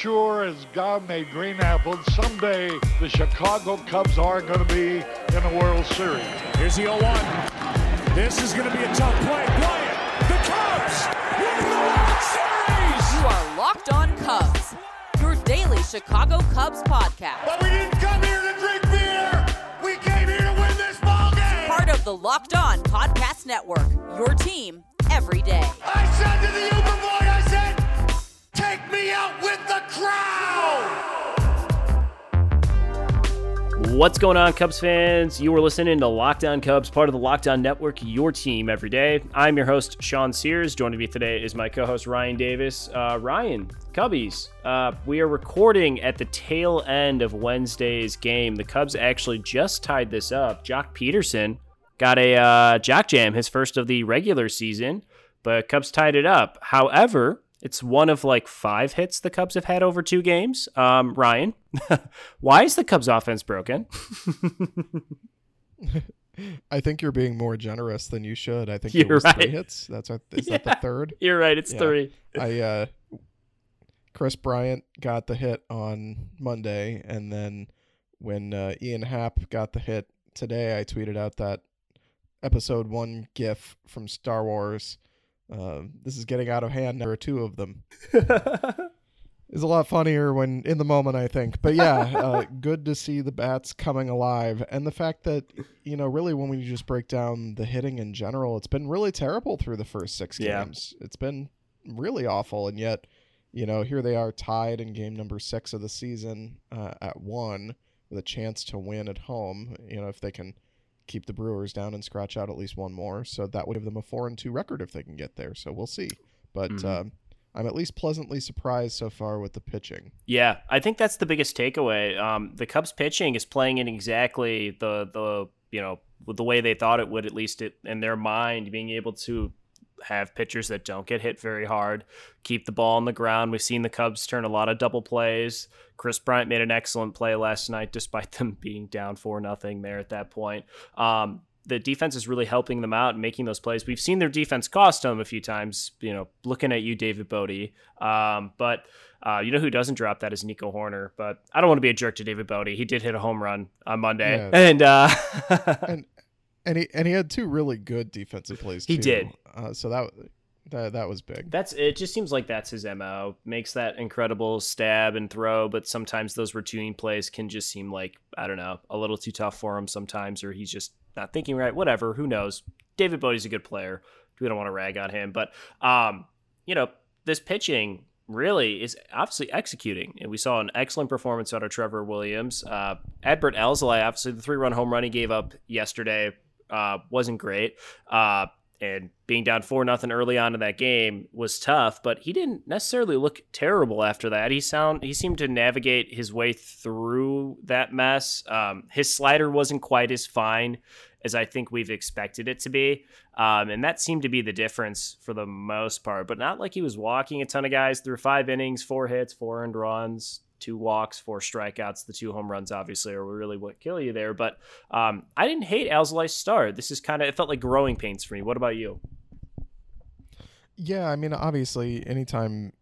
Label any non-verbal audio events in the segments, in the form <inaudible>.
sure as God made green apples, someday the Chicago Cubs are going to be in a World Series. Here's the 0 1. This is going to be a tough play. Bryant, the Cubs win the World Series! You are Locked On Cubs, your daily Chicago Cubs podcast. But we didn't come here to drink beer! We came here to win this ball game! Part of the Locked On Podcast Network, your team every day. I said to the Uber boy, I said, me out with the crowd! What's going on, Cubs fans? You are listening to Locked On Cubs, part of the Locked On Network, your team every day. I'm your host, Sean Sears. Joining me today is my co host, Ryan Davis. Uh, Ryan, Cubbies, uh, we are recording at the tail end of Wednesday's game. The Cubs actually just tied this up. Joc Pederson got a uh, Jock Jam, his first of the regular season, but Cubs tied it up. However, it's one of like five hits the Cubs have had over two games. Um, Ryan, <laughs> why is the Cubs offense broken? <laughs> I think you're being more generous than you should. I think You're it was right. three hits. That's <laughs> is that the third? You're right. It's Yeah. three. I uh Kris Bryant got the hit on Monday and then when uh, Ian Happ got the hit today, I tweeted out that episode 1 gif from Star Wars. Uh, this is getting out of hand. There are two of them. <laughs> is a lot funnier when in the moment I think. But yeah, uh, <laughs> good to see the bats coming alive, and the fact that you know really when we just break down the hitting in general, it's been really terrible through the first six Yeah. games. It's been really awful, and yet you know here they are tied in game number six of the season uh, at one with a chance to win at home. You know if they can keep the Brewers down and scratch out at least one more, so that would give them a four and two record if they can get there. So we'll see, but. Mhm. Um, I'm at least pleasantly surprised so far with the pitching. Yeah, I think that's the biggest takeaway. Um, the Cubs pitching is playing in exactly the the you know the way they thought it would, at least it, in their mind, being able to have pitchers that don't get hit very hard, keep the ball on the ground. We've seen the Cubs turn a lot of double plays. Kris Bryant made an excellent play last night, despite <laughs> them being down four nothing there at that point. Um, the defense is really helping them out and making those plays. We've seen their defense cost them a few times. You know, looking at you, David Bote. Um, but uh, you know who doesn't drop that is Nico Hoerner. But I don't want to be a jerk to David Bote. He did hit a home run on Monday, Yeah. and uh, <laughs> and and he and he had two really good defensive plays. He too. did. Uh, so that that that was big. That's it. Just seems like that's his mo. Makes that incredible stab and throw, but sometimes those retooning plays can just seem like I don't know a little too tough for him sometimes, or he's just not thinking right. Whatever. Who knows? David Bote's a good player. We don't want to rag on him, but um, you know this pitching really is obviously executing, and we saw an excellent performance out of Trevor Williams. Uh, Adbert Alzolay, obviously the three-run home run he gave up yesterday uh, wasn't great. Uh, and being down four nothing early on in that game was tough, but he didn't necessarily look terrible after that. He sound he seemed to navigate his way through that mess. Um, his slider wasn't quite as fine as I think we've expected it to be, um, and that seemed to be the difference for the most part. But not like he was walking a ton of guys through five innings, four hits, four earned runs, two walks, four strikeouts. The two home runs obviously are really what kill you there. But um, I didn't hate Alzolay's start. This is kind of it felt like growing pains for me. What about you? Yeah, I mean, obviously, anytime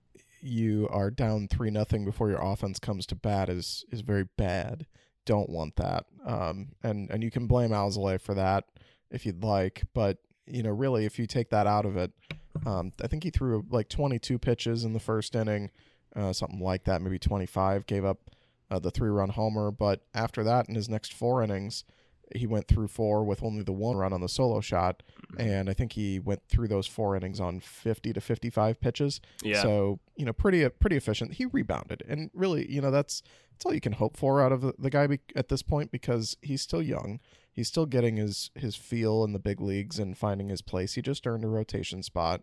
you are down three nothing before your offense comes to bat is is very bad. Don't want that. Um, and and you can blame Alzolay for that if you'd like, but you know, really, if you take that out of it, um, I think he threw like 22 pitches in the first inning, uh, something like that, maybe 25. Gave up uh, the three run homer, but after that, in his next four innings, he went through four with only the one run on the solo shot, and I think he went through those four innings on 50 to 55 pitches. Yeah. So you know, pretty pretty efficient. He rebounded, and really, you know, that's that's all you can hope for out of the, the guy be, at this point because he's still young. He's still getting his his feel in the big leagues and finding his place. He just earned a rotation spot,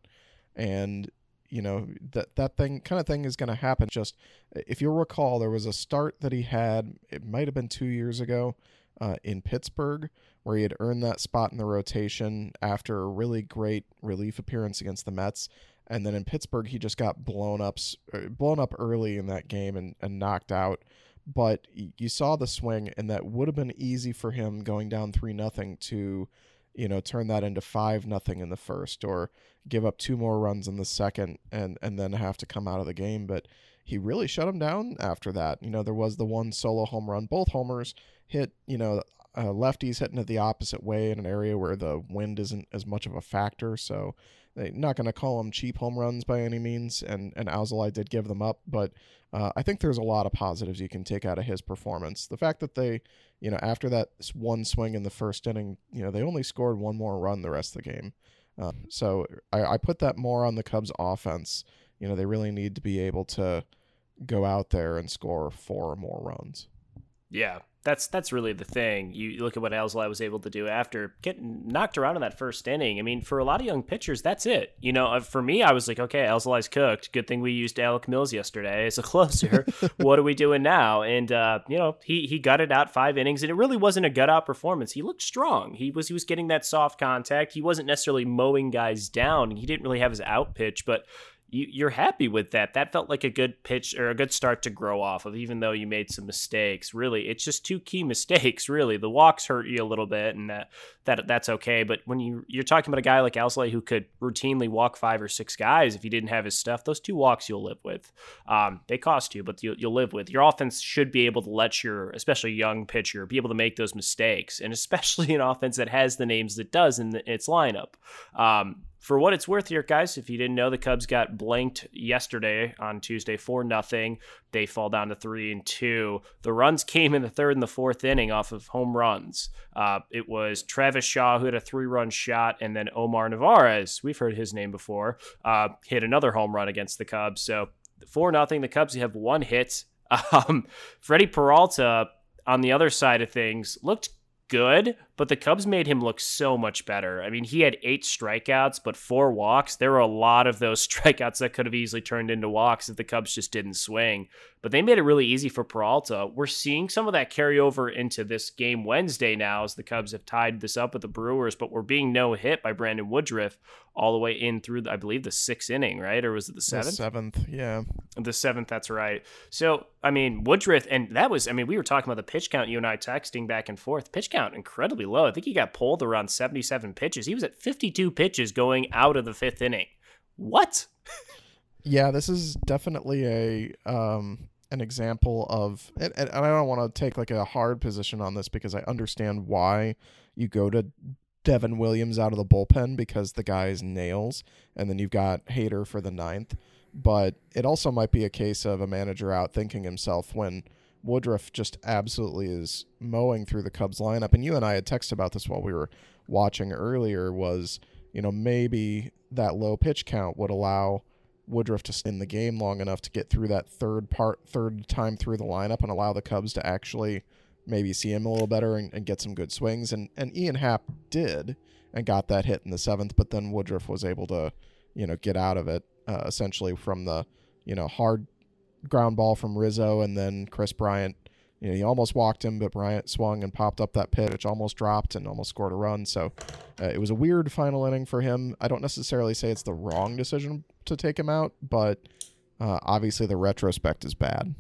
and you know that that thing kind of thing is going to happen. Just if you'll recall, there was a start that he had. It might have been two years ago uh, in Pittsburgh where he had earned that spot in the rotation after a really great relief appearance against the Mets. And then in Pittsburgh, he just got blown up, er, blown up early in that game and, and knocked out. But you saw the swing, and that would have been easy for him going down three nothing to you know, turn that into five nothing in the first or give up two more runs in the second and and then have to come out of the game. But he really shut him down after that. You know, there was the one solo home run. Both homers hit, you know, uh, lefties hitting it the opposite way in an area where the wind isn't as much of a factor. So they're not going to call them cheap home runs by any means. And and Alzolay did give them up, but uh, I think there's a lot of positives you can take out of his performance. The fact that they, you know, after that one swing in the first inning, you know, they only scored one more run the rest of the game. Uh, so I, I put that more on the Cubs offense. You know, they really need to be able to go out there and score four or more runs. Yeah, that's that's really the thing. You look at what Alzolay was able to do after getting knocked around in that first inning. I mean, for a lot of young pitchers, that's it. You know, uh, for me, I was like, okay, Alzolay's cooked. Good thing we used Alec Mills yesterday as a <laughs> closer. what are we doing now? And uh, you know, he he gutted out five innings, and it really wasn't a gut out performance. He looked strong. He was he was getting that soft contact. He wasn't necessarily mowing guys down. He didn't really have his out pitch, but you, are happy with that. That felt like a good pitch or a good start to grow off of, even though you made some mistakes. Really, it's just two key <laughs> mistakes. Really, the walks hurt you a little bit, and that that that's okay. But when you you're talking about a guy like Alzolay who could routinely walk five or six guys if he didn't have his stuff, those two walks you'll live with. Um, they cost you, but you, you'll live with. Your offense should be able to let your, especially young pitcher, be able to make those mistakes, and especially <laughs> an offense that has the names that does in the, its lineup. Um, for what it's worth here, guys, if you didn't know, the Cubs got blanked yesterday on Tuesday for nothing. They fall down to three and two. The runs came in the third and the fourth inning off of home runs. Uh, it was Travis Shaw who had a three-run shot, and then Omar Narvaez, we've heard his name before, uh, hit another home run against the Cubs. So for nothing. The Cubs have one hit. <laughs> Um, Freddie Peralta on the other side of things looked good, but the Cubs made him look so much better. I mean, he had eight strikeouts, but four walks. There were a lot of those <laughs> strikeouts that could have easily turned into walks if the Cubs just didn't swing. But they made it really easy for Peralta. We're seeing some of that carry over into this game Wednesday now as the Cubs have tied this up with the Brewers, but we're being no hit by Brandon Woodruff all the way in through, I believe, the sixth inning, right? Or was it the seventh? The seventh, yeah. The seventh, that's right. So, I mean, Woodruff, and that was, I mean, we were talking about the pitch count, you and I texting back and forth. Pitch count incredibly low. I think he got pulled around 77 pitches. He was at 52 pitches going out of the fifth inning. What? yeah, this is definitely a um, an example of, and, and I don't want to take like a hard position on this because I understand why you go to Devin Williams out of the bullpen because the guy's nails, and then you've got Hader for the ninth. But it also might be a case of a manager out thinking himself when Woodruff just absolutely is mowing through the Cubs lineup. And you and I had texted about this while we were watching earlier. Was you know maybe that low pitch count would allow Woodruff to stay in the game long enough to get through that third part, third time through the lineup, and allow the Cubs to actually maybe see him a little better and, and get some good swings. And and Ian Happ did and got that hit in the seventh, but then Woodruff was able to you know get out of it uh, essentially from the you know hard ground ball from Rizzo, and then Kris Bryant. You know, he almost walked him, but Bryant swung and popped up that pitch, which almost dropped and almost scored a run. So uh, it was a weird final inning for him. I don't necessarily say it's the wrong decision to take him out, but uh, obviously the retrospect is bad.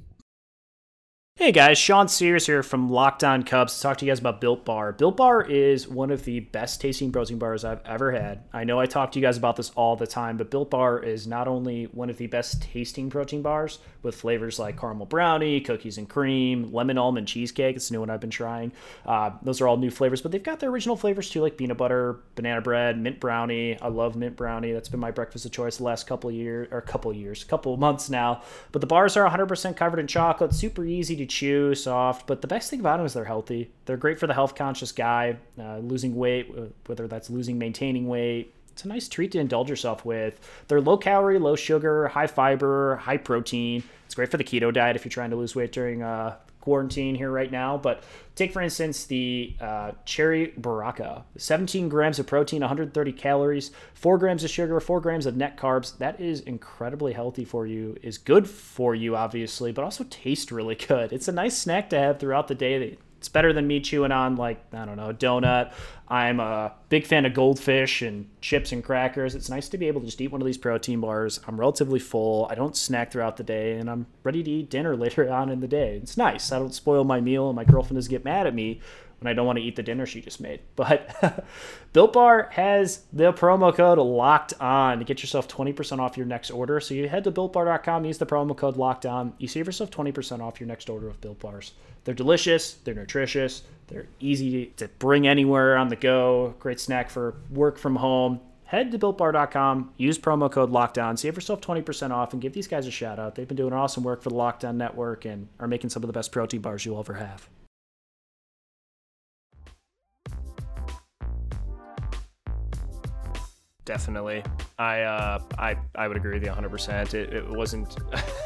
Hey guys, Sean Sears here from Locked On Cubs to talk to you guys about Built Bar. Built Bar is one of the best tasting protein bars I've ever had. I know I talk to you guys about this all the time, but Built Bar is not only one of the best tasting protein bars with flavors like caramel brownie, cookies and cream, lemon almond cheesecake. It's a new one I've been trying. Uh, those are all new flavors, but they've got their original flavors too, like peanut butter, banana bread, mint brownie. I love mint brownie. That's been my breakfast of choice the last couple of years, or couple years, couple months now. But the bars are 100% covered in chocolate, super easy to chew, soft. But the best thing about them is they're healthy. They're great for the health conscious guy, uh, losing weight, uh, whether that's losing, maintaining weight. It's a nice treat to indulge yourself with. They're low calorie, low sugar, high fiber, high protein. It's great for the keto diet if you're trying to lose weight during uh, quarantine here right now. But take, for instance, the uh, cherry baraka 17 grams of protein, 130 calories, 4 grams of sugar, 4 grams of net carbs. That is incredibly healthy for you, is good for you, obviously, but also tastes really <laughs> good. It's a nice snack to have throughout the day it's better than me chewing on like I don't know donut. I'm a big fan of goldfish and chips and crackers. It's nice to be able to just eat one of these protein bars. I'm relatively full. I don't snack throughout the day, and I'm ready to eat dinner <laughs> later on in the day. It's nice. I don't spoil my meal, and my girlfriend doesn't get mad at me and I don't want to eat the dinner she just made. <laughs> But Built Bar has the promo code locked on to get yourself 20% off your next order. So you head to builtbar.com, use the promo code locked on. You save yourself 20% off your next order of Built Bars. They're delicious, they're nutritious, they're easy to bring anywhere on the go. Great snack for work from home. Head to builtbar.com, use promo code lockdown, save yourself 20% off, and give these guys a shout out. They've been doing awesome work for the Locked On Network and are making some of the best protein bars you'll ever have. Definitely, I uh, I I would agree with you 100. percent It, it wasn't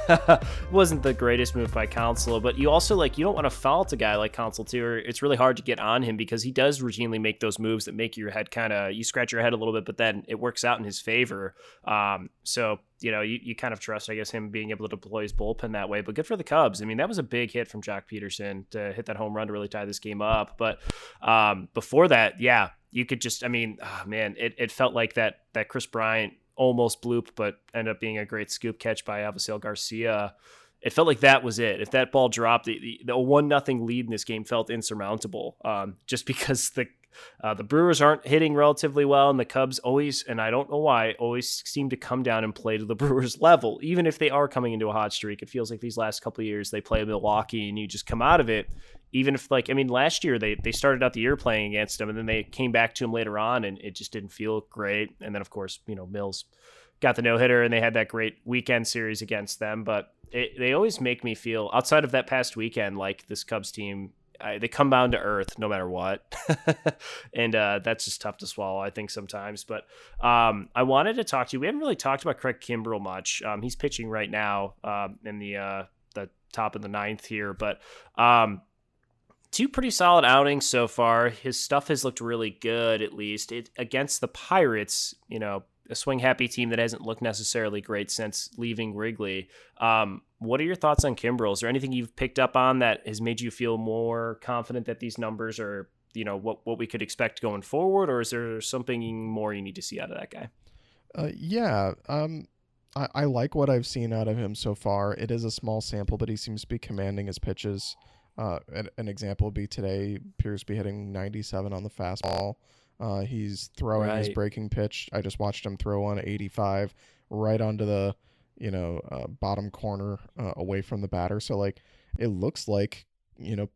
<laughs> wasn't the greatest move by Counsell, but you also like you don't want to fault a guy like Counsell too. Or it's really hard to get on him because he does routinely make those moves that make your head kind of you scratch your head a little bit, but then it works out in his favor. Um, so you know, you, you kind of trust, I guess, him being able to deploy his bullpen that way. But good for the Cubs. I mean, that was a big hit from Joc Pederson to hit that home run to really tie this game up. But um, before that, yeah, you could just, I mean, oh, man, it, it felt like that that Kris Bryant almost bloop, but ended up being a great scoop catch by Avisail Garcia. It felt like that was it. If that ball dropped, the, the, one nothing lead in this game felt insurmountable. Um, just <laughs> because the uh, the Brewers aren't hitting relatively well, and the Cubs always, and I don't know why, always seem to come down and play to the <laughs> Brewers level. Even if they are coming into a hot streak, it feels like these last couple of years they play Milwaukee, and you just come out of it even if like I mean last year they they started out the year playing against him and then they came back to him later on and it just didn't feel great. And then of course you know Mills got the no hitter and they had that great weekend series against them. But it, they always make me feel outside of that past weekend like this Cubs team I, they come down to earth no matter what. <laughs> And uh, that's just tough to swallow I think sometimes. But um, I wanted to talk to you. We haven't really talked about Craig Kimbrel much. Um, he's pitching right now um, in the uh, the top of the ninth here. But um, two pretty solid outings so far. His stuff has looked really good, at least it, against the Pirates. You know, a swing happy team that hasn't looked necessarily great since leaving Wrigley. Um, what are your thoughts on Kimbrel? Is there anything you've picked up on that has made you feel more confident that these numbers are, you know, what what we could expect going forward, or is there something more you need to see out of that guy? Uh, yeah. Um, I, I like what I've seen out of him so far. It is a small sample, but he seems to be commanding his pitches. Uh, an, an, example would be today, appears to be hitting 97 on the fastball. Uh, he's throwing right. his breaking pitch. I just watched him throw on 85 right onto the, you know, uh, bottom corner uh, away from the batter. So like, it looks like, you know,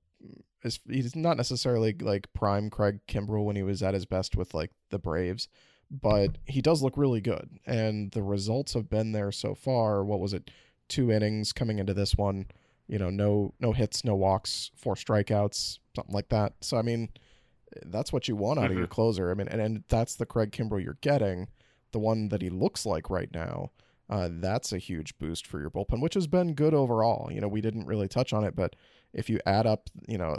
he's not necessarily like prime Craig Kimbrel when he was at his best with like the Braves, but he does look really good. And the results have been there so far. What was it? Two innings coming into this one you know, no no hits, no walks, four strikeouts, something like that. So I mean, that's what you want out mm-hmm. of your mm-hmm. closer. I mean, and, and that's the Craig Kimbrel you're getting, the one that he looks like right now. Uh, that's a huge boost for your bullpen, which has been good overall. You know, we didn't really touch on it, but if you add up, you know,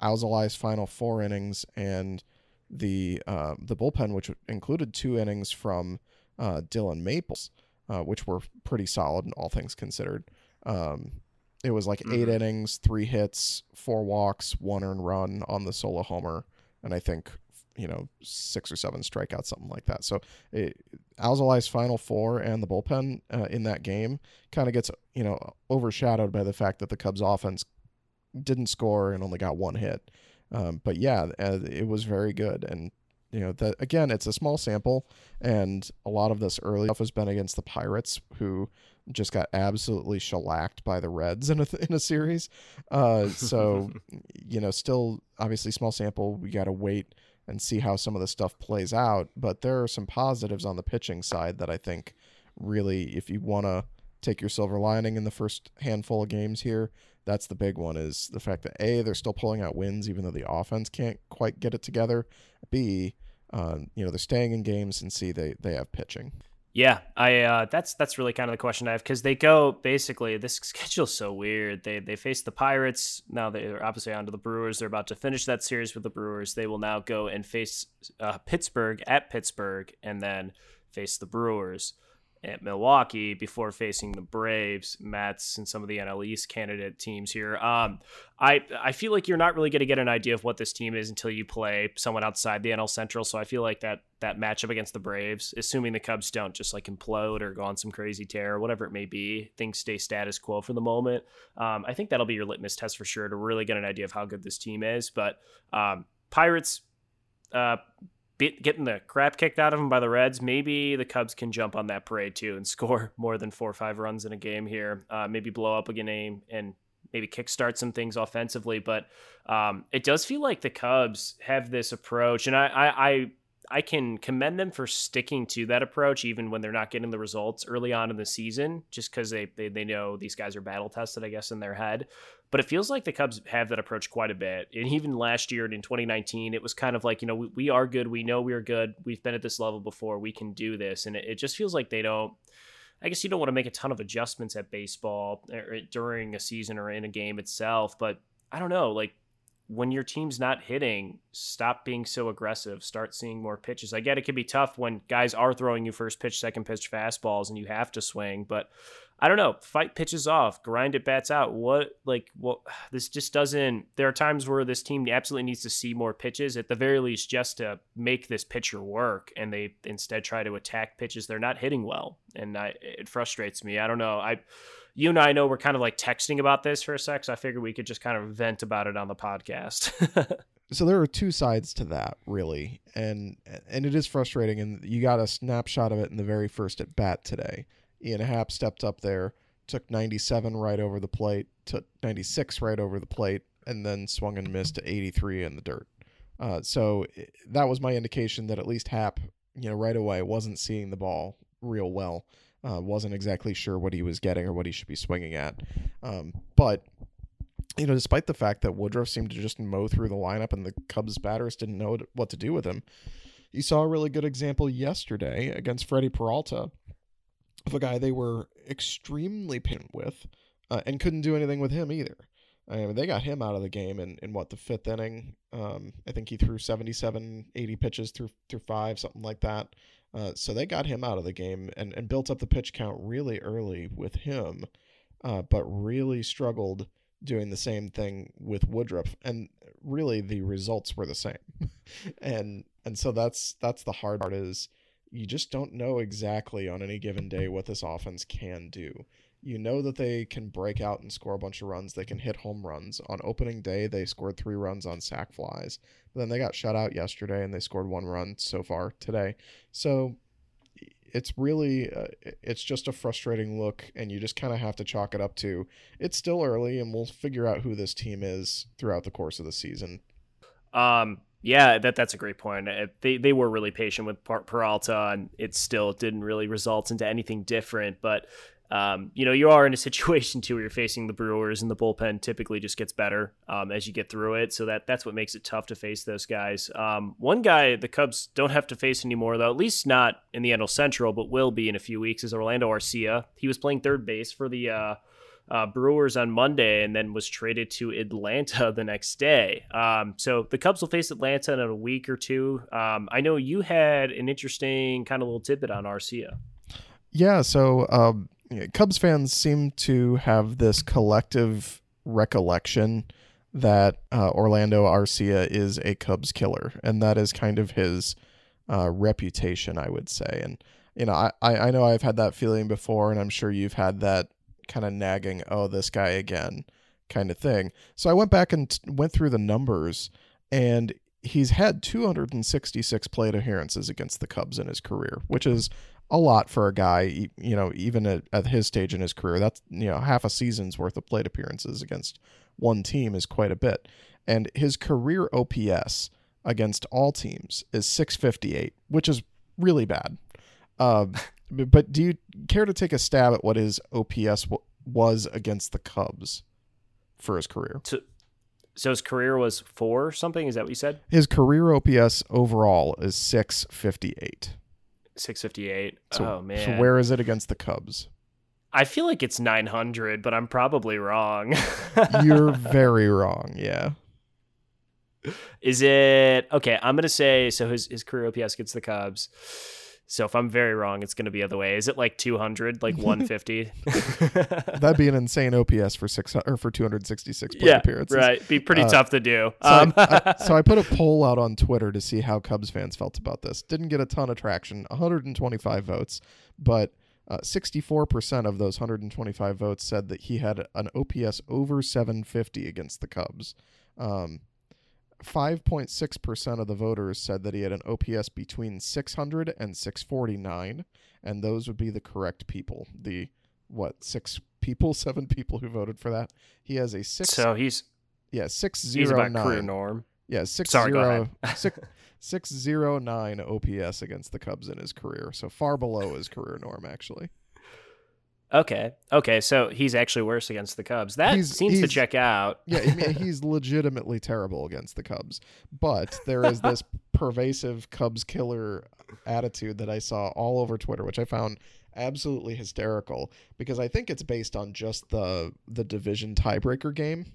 Alzolay's final four innings and the uh, the bullpen, which included two innings from uh, Dillon Maples, uh, which were pretty solid, and all things considered. Um, it was like mm-hmm. eight innings, three hits, four walks, one earned run on the solo homer, and I think you know six or seven strikeouts, something like that. So it, Alzolay's final four and the bullpen uh, in that game kind of gets you know overshadowed by the fact that the Cubs' offense didn't score and only got one hit. Um, but yeah, uh, it was very good, and you know that again, it's a small sample, and a lot of this early stuff has been against the Pirates, who just got absolutely shellacked by the Reds in a <laughs> in a series. Uh, so <laughs> you know, still obviously small sample. We got to wait and see how some of the stuff plays out. But there are some positives on the pitching side that I think really, if you want to take your silver lining in the first handful of games here, that's the big one. Is the fact that a they're still pulling out wins even though the offense can't quite get it together. B, uh, you know, they're staying in games, and C, they they have pitching. Yeah, I uh, that's that's really kind of the question I have because they go basically this <laughs> schedule's so weird. They they face the Pirates now. They're obviously onto the Brewers. They're about to finish that series with the Brewers. They will now go and face uh, Pittsburgh at Pittsburgh and then face the Brewers. At Milwaukee before facing the Braves, Mets, and some of the NL East candidate teams here. Um, I I feel like you're not really going to get an idea of what this team is until you play someone outside the NL Central. So I feel like that that matchup against the Braves, assuming the Cubs don't just like implode or go on some crazy tear or whatever it may be, things stay status quo for the moment. Um, I think that'll be your litmus test for sure to really get an idea of how good this team is. But um, Pirates. Uh, getting the crap kicked out of them by the Reds, maybe the Cubs can jump on that parade too and <laughs> score more than four or five runs in a game here. Uh, maybe blow up a game and maybe kickstart some things offensively. But um, it does feel like the Cubs have this approach, and I, I, I I can commend them for sticking to that approach even when they're not getting the results early on in the season, just because they, they they know these guys are battle tested, I guess, in their head. But it feels like the Cubs have that approach quite a bit. And even last year and in 2019, it was kind of like, you know, we, we are good. We know we're good. We've been at this level before. We can do this. And it, it just feels like they don't. I guess you don't want to make a ton of adjustments at baseball er, during a season or in a game itself, but I don't know. Like when your team's not hitting, stop being so aggressive. Start seeing more pitches. I get it can be tough when guys are throwing you first pitch, second pitch fastballs and you have to swing, but I don't know. Fight pitches off, grind it bats out. What like what <sighs> this just doesn't there are times where this team absolutely needs to see more pitches at the very least just to make this pitcher work and they instead try to attack pitches they're not hitting well. And I it frustrates me. I don't know. I you and I know we're kind of like texting about this for a sec, so I figured we could just kind of vent about it on the podcast. <laughs> so there are two sides to that, really, and and it is frustrating. And you got a snapshot of it in the very first at bat today. Ian Happ stepped up there, took 97 right over the plate, took 96 right over the plate, and then swung and missed to 83 in the dirt. Uh, so that was my indication that at least Happ, you know, right away wasn't seeing the ball real well. Uh, wasn't exactly sure what he was getting or what he should be swinging at. Um, but you know, despite the fact that Woodruff seemed to just mow through the lineup and the Cubs batters didn't know what to do with him, you saw a really good example yesterday against Freddie Peralta of a guy they were extremely pinned with uh, and couldn't do anything with him either. I mean, they got him out of the game in, in what the fifth inning. Um, I think he threw 77, 80 pitches through through five, something like that. Uh, so they got him out of the game and, and built up the pitch count really early with him, uh, but really struggled doing the same thing with Woodruff. And really the results were the same. <laughs> and and so that's that's the hard part is you just don't know exactly on any given day what this offense can do. You know that they can break out and score a bunch of runs. They can hit home runs. On opening day, they scored three runs on sac flies. But then they got shut out yesterday and they scored one run so far today. So it's really uh, it's just a frustrating look and you just kind of have to chalk it up to it's still early and we'll figure out who this team is throughout the course of the season um yeah, that that's a great point. They they were really patient with Peralta, and it still didn't really result into anything different. But um, you know, you are in a <laughs> situation too where you're facing the Brewers, and the bullpen typically just gets better um, as you get through it. So that that's what makes it tough to face those guys. Um, one guy the Cubs don't have to face anymore, though, at least not in the NL Central, but will be in a few weeks, is Orlando Arcia. He was playing third base for the uh, uh, Brewers on Monday and then was traded to Atlanta <laughs> the next day. Um, so the Cubs will face Atlanta in a week or two. Um, I know you had an interesting kind of little tidbit on Arcia. Yeah, so um, Cubs fans seem to have this collective recollection that uh, Orlando Arcia is a Cubs killer, and that is kind of his uh, reputation, I would say. And you know, I, I know I've had that feeling before, and I'm sure you've had that kind of nagging, oh, this guy again kind of thing. So I went back and t- went through the numbers, and he's had 266 plate appearances against the Cubs in his career, which is a lot for a guy, you know, even at, at his stage in his career. That's, you know, half a season's worth of plate appearances against one team is quite a bit. And his career OPS against all teams is 658, which is really bad. Um, <laughs> but do you care to take a stab at what his OPS w- was against the Cubs for his career? So, so his career was four something. Is that what you said? His career OPS overall is six fifty eight. Six fifty eight. Oh man. So where is it against the Cubs? I feel like it's nine hundred, but I'm probably wrong. <laughs> You're very wrong. Yeah. Is it okay? I'm gonna say so. His his career OPS against the Cubs So if I'm very wrong, it's going to be the other way. Is it like 200, like <laughs> 150? <laughs> That'd be an insane OPS for six or for 266 plate yeah, appearances. right. Be pretty Uh, tough to do. So, Um, I, I- <laughs> so I put a poll out on Twitter to see how Cubs fans felt about this. Didn't get a ton of traction, 125 votes, but uh, 64% of those 125 votes said that he had an OPS over 750 against the Cubs. Um, 5.6% of the voters said that he had an OPS between 600 and 649, and those would be the correct people. The what six people, <laughs> seven people who voted for that. He has a six. so he's Yeah, six he's about career norm. Yeah, six Sorry, go zero ahead. <laughs> six six zero nine OPS against the Cubs in his career. So far below his career norm, actually. Okay. Okay. So he's actually worse against the Cubs. That He's- seems to check out. Yeah, I mean <laughs> he's legitimately terrible against the Cubs, but there is this <laughs> pervasive Cubs killer attitude that I saw all over Twitter, which I found absolutely hysterical because I think it's based on just the the division tiebreaker game.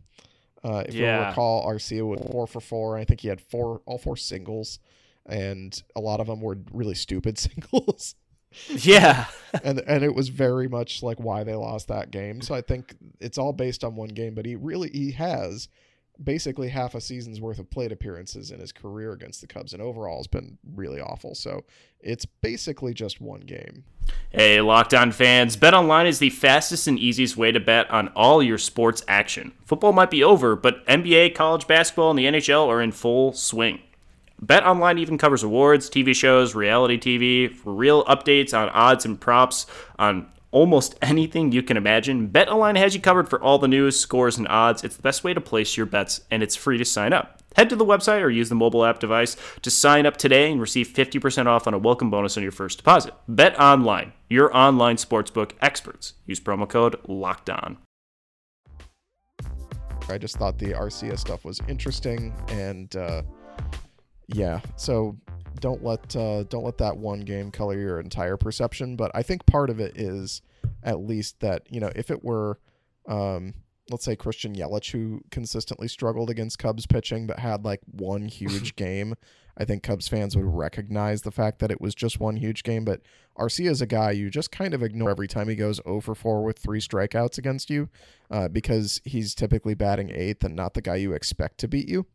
Uh, if you Yeah. recall, Arcia was four for four. I think he had four, all four singles, and a lot of them were really stupid <laughs> singles. Yeah. <laughs> and and it was very much like why they lost that game. So I think it's all based on one game, but he really he has basically half a season's worth of plate appearances in his career against the Cubs, and overall has been really awful. So it's basically just one game. Hey, Locked On fans, BetOnline is the fastest and easiest way to bet on all your sports action. Football might be over, but NBA, college basketball, and the NHL are in full swing. BetOnline even covers awards, TV shows, reality TV, real updates on odds and props on almost anything you can imagine. BetOnline has you covered for all the news, scores, and odds. It's the best way to place your bets, and it's free to sign up. Head to the website or use the mobile app device to sign up today and receive 50% off on a welcome bonus on your first deposit. Bet online, your online sportsbook experts. Use promo code LOCKED ON. I just thought the Arcia stuff was interesting, and uh, yeah, so don't let uh, don't let that one game color your entire perception. But I think part of it is at least that you know if it were, um, let's say Christian Yelich who consistently struggled against Cubs pitching, but had like one huge <laughs> game. I think Cubs fans would recognize the fact that it was just one huge game, but Arcia is a guy you just kind of ignore every time he goes 0 for 4 with three strikeouts against you uh, because he's typically batting eighth and not the guy you expect to beat you.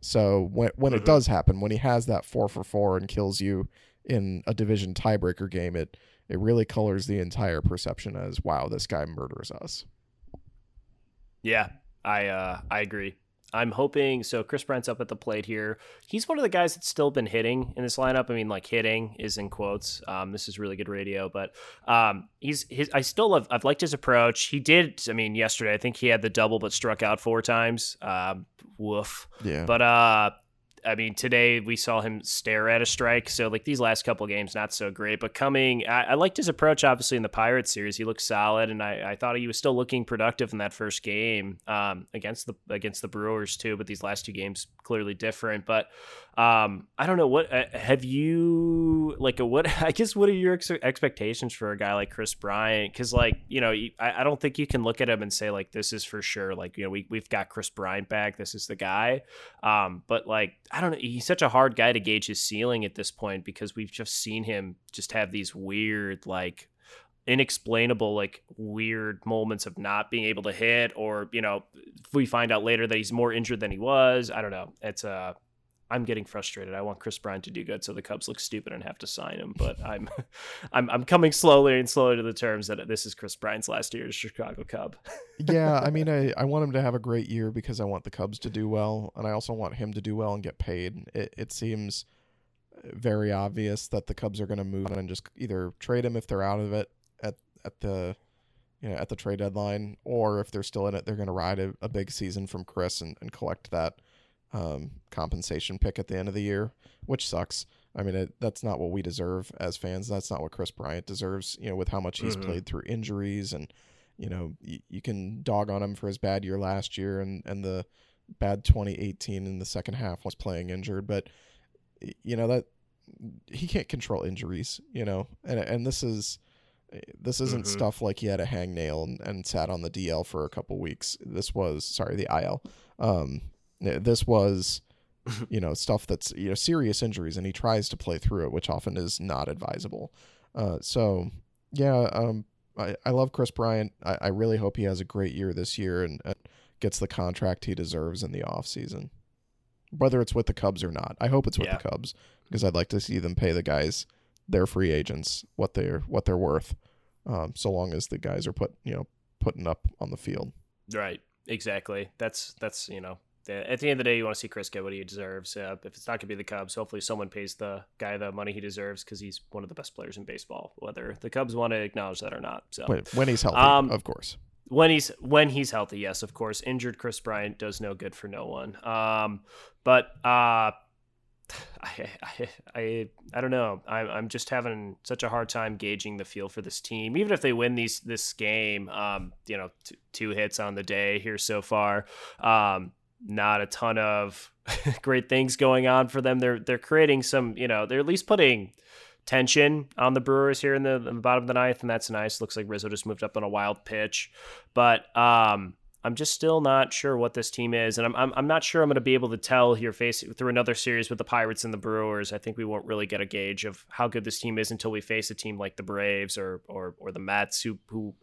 So when when it does happen, when he has that four for four and kills you in a division tiebreaker game, it it really colors the entire perception as wow, this guy murders us. Yeah, I uh, I agree. I'm hoping so. Kris Bryant's up at the plate here. He's one of the guys that's still been hitting in this lineup. I mean, like hitting is in quotes. Um, this is really good radio, but um, he's his. I still love. I've liked his approach. He did. I mean, yesterday I think he had the double, but struck out four times. Um, woof. Yeah. But uh, I mean, today we saw him stare at a strike. So like these last couple games, not so great. But coming, I, I liked his approach. Obviously in the Pirates series, he looked solid, and I, I thought he was still looking productive in that first game um, against the against the Brewers too. But these last two games clearly different. But um, I don't know what uh, have you like. What <laughs> I guess what are your ex- expectations for a guy like Kris Bryant? Because like you know, I, I don't think you can look at him and say like this is for sure. Like you know, we we've got Kris Bryant back. This is the guy. Um, but like I don't know, he's such a hard guy to gauge his ceiling at this point because we've just seen him just have these weird like inexplainable like weird moments of not being able to hit or you know we find out later that he's more injured than he was i don't know it's uh i'm getting frustrated i want kris bryant to do good so the cubs look stupid and have to sign him but i'm <laughs> i'm i'm coming slowly and slowly to the terms that this is kris bryant's last year as chicago cub <laughs> yeah, I mean, I, I want him to have a great year because I want the Cubs to do well, and I also want him to do well and get paid. It, it seems very obvious that the Cubs are going to move on and just either trade him if they're out of it at at the you know at the trade deadline, or if they're still in it, they're going to ride a, a big season from Kris and, and collect that um, compensation pick at the end of the year, which sucks. I mean, it, that's not what we deserve as fans. That's not what Kris Bryant deserves. You know, with how much he's Mhm. played through injuries and you know, you, you can dog on him for his bad year last year and, and the bad 2018 in the second half was playing injured, but you know that he can't control injuries, you know, and and this is this isn't Mhm. stuff like he had a hangnail and, and sat on the DL for a couple weeks. This was sorry the IL. Um, this was <laughs> you know, stuff that's you know serious injuries, and he tries to play through it, which often is not advisable. Uh, so yeah, um, I, I love Kris Bryant. I, I really hope he has a great year this year and, gets the contract he deserves in the off season, whether it's with the Cubs or not. I hope it's with Yeah. the Cubs because I'd like to see them pay the guys, their free agents, what they're what they're worth. Um, so long as the guys are put you know putting up on the field. Right. Exactly. That's that's you know at the end of the day you want to see Kris get what he deserves. Uh, if it's not going to be the Cubs, hopefully someone pays the guy the money he deserves because he's one of the best players in baseball. Whether the Cubs want to acknowledge that or not. So When, when he's healthy, Um, of course. when he's when he's healthy, yes, of course. Injured Kris Bryant does no good for no one. Um, but uh, <sighs> I, I I I don't know. I'm I'm just having such a hard time gauging the feel for this team. Even if they win these this game, um, you know, t- two hits on the day here so far. Um, not a ton of <laughs> great things going on for them. They're they're creating some, you know, they're at least putting tension on the Brewers here in the, in the bottom of the ninth, and that's nice. Looks like Rizzo just moved up on a wild pitch, but um, I'm just still not sure what this team is, and I'm I'm, I'm not sure I'm going to be able to tell here face through another series with the Pirates and the Brewers. I think we won't really get a gauge of how good this team is until we face a team like the Braves or or or the Mets, who who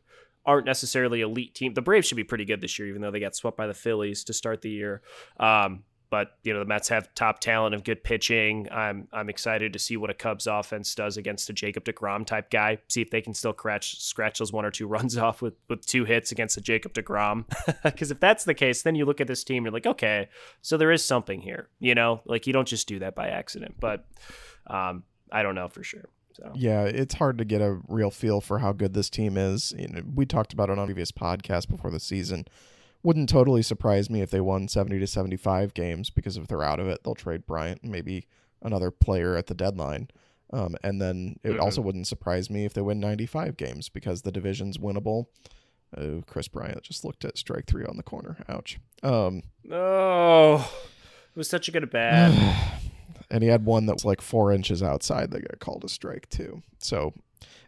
aren't necessarily elite team. The Braves should be pretty good this year, even though they got swept by the Phillies to start the year. Um, but you know the Mets have top talent and good pitching. I'm I'm excited to see what a Cubs offense does against a Jacob Degrom type guy. See if they can still scratch scratch those one or two <laughs> runs off with with two hits against a Jacob Degrom. <laughs> <laughs> Because if that's the case, then you look at this team, you're like, okay, so there is something here. You know, like you don't just do that by accident. But um, I don't know for sure. So Yeah, it's hard to get a real feel for how good this team is. You know, we talked about it on a previous podcast before the season. Wouldn't totally surprise me if they won 70 to 75 games because if they're out of it, they'll trade Bryant and maybe another player at the deadline. Um, and then it Mhm. also wouldn't surprise me if they win 95 games because the division's winnable. Oh, Kris Bryant just looked at strike three on the corner. Ouch. Um, oh, it was such a good at bat. <sighs> <sighs> <sighs> and he had one that was like four inches outside that got called a strike too. So,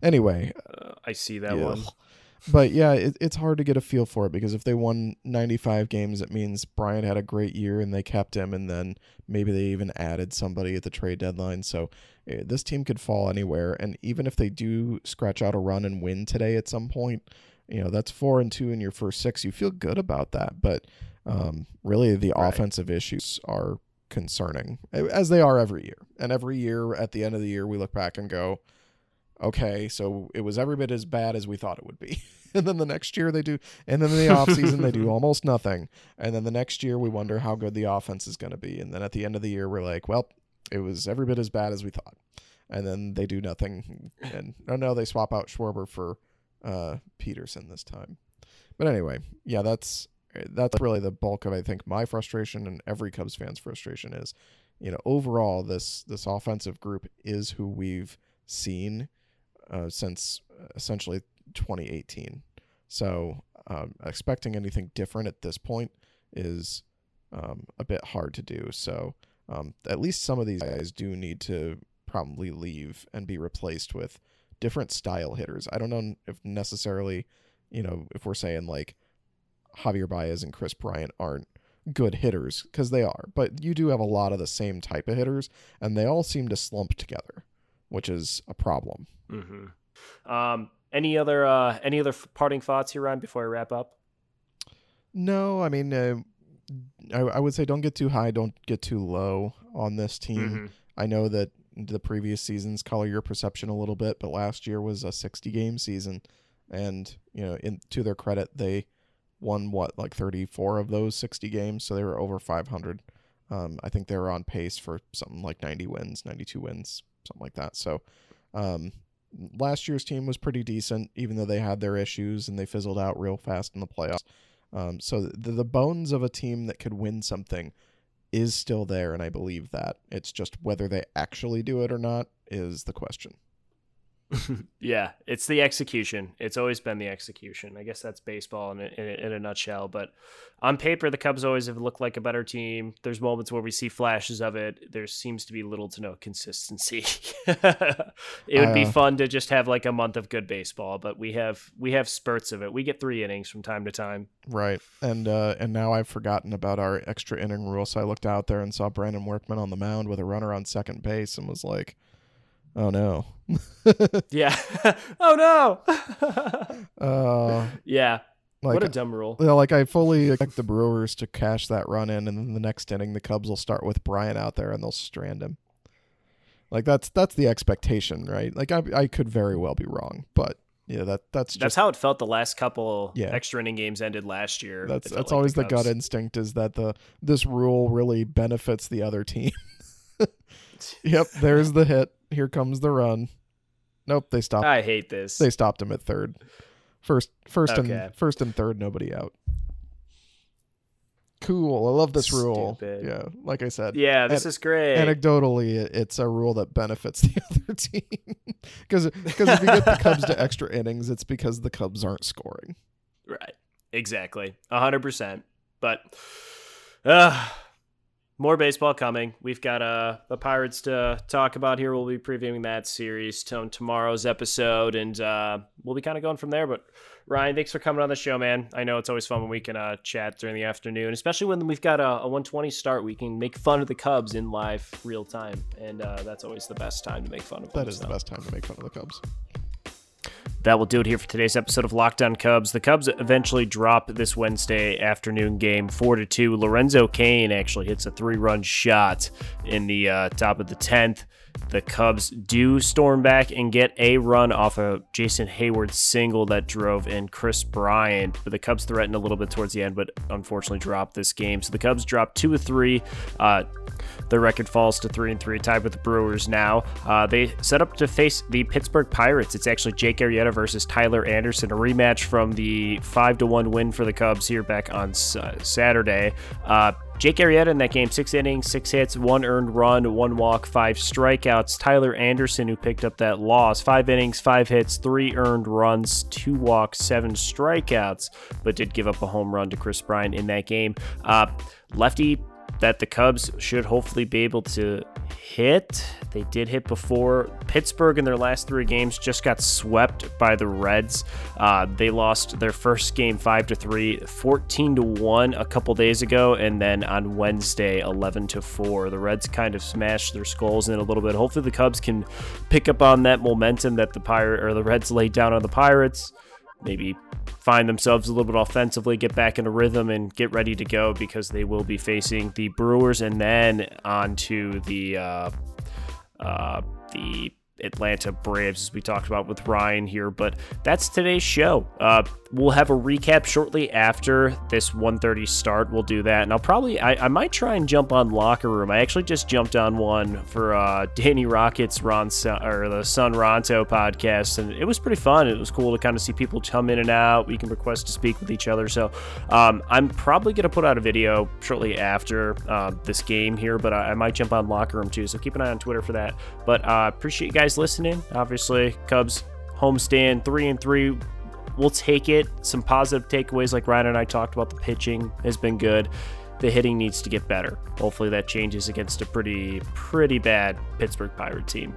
anyway, Uh, I see that Yeah. one. <laughs> but yeah, it, it's hard to get a feel for it because if they won 95 games, it means Bryant had a great year and they kept him, and then maybe they even added somebody at the trade deadline. So eh, this team could fall anywhere, and even if they do scratch out a run and win today at some point, you know that's four and two in your first six. You feel good about that, but um, really the Right. offensive issues are concerning, as they are every year. And every year at the end of the year, we look back and go, okay, so it was every bit as bad as we thought it would be. <laughs> and then the next year they do, and then in the <laughs> off season they do almost nothing. And then the next year we wonder how good the offense is going to be. And then at the end of the year we're like, well, it was every bit as bad as we thought. And then they do nothing. And oh no, they swap out Schwarber for uh, Pederson this time. But anyway, yeah, that's that's really the bulk of I think my frustration and every Cubs fan's frustration is, you know, overall this this offensive group is who we've seen uh, since essentially 2018. So um, expecting anything different at this point is um, a bit hard to do. So um, at least some of these guys do need to probably leave and be replaced with different style hitters. I don't know if necessarily, you know, if we're saying like Javier Baez and Kris Bryant aren't good hitters because they are, but you do have a lot of the same type of hitters, and they all seem to slump together, which is a problem. Mm-hmm. Um, any other uh, any other f- parting thoughts here, Ryan, before I wrap up? No, I mean, uh, I, I would say don't get too high, don't get too low on this team. Mhm. I know that the previous seasons color your perception a little bit, but last year was a 60 game season, and you know, in to their credit, they won what like 34 of those 60 games, so they were over 500. Um, I think they were on pace for something like 90 wins, 92 wins, something like that. So, um, last year's team was pretty decent, even though they had their issues and they fizzled out real fast in the playoffs. Um, so the, the bones of a team that could win something is still there, and I believe that. It's just whether they actually do it or not is the question. <laughs> yeah, it's the execution. It's always been the execution. I guess that's baseball in a, in a, in a nutshell. But on paper, the Cubs always have looked like a better team. There's moments where we see flashes of it. There seems to be little to no consistency. <laughs> it would be Uh, fun to just have like a month of good baseball, but we have we have spurts of it. We get three innings from time to time. Right. And uh, and now I've forgotten about our extra inning rule. So I looked out there and saw Brandon Workman on the mound with a runner on second base and was like, "Oh no." <laughs> Yeah. <laughs> oh no. <laughs> uh, yeah. like what a dumb rule. yeah, like I fully expect the Brewers to cash that run in, and then the next inning the Cubs will start with Brian out there and they'll strand him. Like that's that's the expectation, right? Like I I could very well be wrong, but yeah, that that's just That's how it felt the last couple Yeah. extra inning games ended last year. That's that's like always the, gut instinct is that the this rule really benefits the other team. yep, there's the hit. Here comes the run. Nope, they stopped. I hate this. They stopped him at third. First, first Okay. and first and third, nobody out. Cool. I love this rule. Yeah, like I said. yeah, this an- is great. Anecdotally, it's a rule that benefits <laughs> the other team because because if you get the Cubs to <laughs> extra innings, it's because the Cubs aren't scoring. Right. Exactly. A hundred percent. But uh more baseball coming. We've got uh the Pirates to talk about here. We'll be previewing that series to tomorrow's episode and uh we'll be kind of going from there. But Ryan, thanks for coming on the show, man. I know it's always fun when we can uh, chat during the afternoon, especially when we've got a, a 120 start. We can make fun of the Cubs in live real time, and uh, that's always the best time to make fun of them. That is the best time to make fun of the Cubs. That will do it here for today's episode of Locked On Cubs. The Cubs eventually drop this Wednesday afternoon game four to two. Lorenzo Cain actually hits a three-run shot in the uh, top of the tenth. The Cubs do storm back and get a run off a Jason Heyward single that drove in Kris Bryant. But the Cubs threatened a little bit towards the end, but unfortunately dropped this game. So the Cubs dropped two of three. Uh, their record falls to three and three, tied with the Brewers now. Uh, they set up to face the Pittsburgh Pirates. It's actually Jake Arrieta versus Tyler Anderson, a rematch from the five to one win for the Cubs here back on Saturday. Uh, Jake Arrieta in that game, six innings, six hits, one earned run, one walk, five strikeouts. Tyler Anderson, who picked up that loss, five innings, five hits, three earned runs, two walks, seven strikeouts, but did give up a home run to Kris Bryant in that game. Uh, lefty that the Cubs should hopefully be able to hit. They did hit before. Pittsburgh in their last three games just got swept by the Reds. Uh, they lost their first game five to three, 14 to one a couple days ago, and then on Wednesday 11 to four. The Reds kind of smashed their skulls in a little bit. Hopefully the Cubs can pick up on that momentum that the Pirate or the Reds laid down on the Pirates maybe find themselves a little bit offensively, get back into rhythm, and get ready to go because they will be facing the Brewers and then on to the uh, uh, the Atlanta Braves, as we talked about with Ryan here. But that's today's show. Uh, we'll have a recap shortly after this 1:30 start. We'll do that, and I'll probably I, I might try and jump on Locker Room. I actually just jumped on one for uh, Danny Rockets Ron or the Sun Ronto podcast, and it was pretty fun. It was cool to kind of see people come in and out. We can request to speak with each other. So um, I'm probably gonna put out a video shortly after uh, this game here, but I, I might jump on Locker Room too. So keep an eye on Twitter for that. But uh, appreciate you guys listening. Obviously, Cubs homestand three and three we'll take it. Some positive takeaways, like Ryan and I talked about, the pitching has been good. The hitting needs to get better. Hopefully, that changes against a pretty, pretty bad Pittsburgh Pirate team.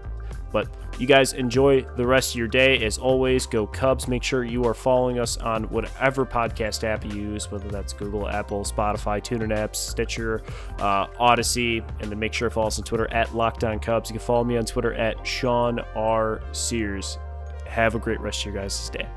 But you guys enjoy the rest of your day. As always, go Cubs. Make sure you are following us on whatever podcast app you use, whether that's Google, Apple, Spotify, TuneIn apps, Stitcher, uh, Odyssey, and then make sure to follow us on Twitter at Locked On Cubs. You can follow me on Twitter at Sean R. Sears. Have a great rest of your guys' day.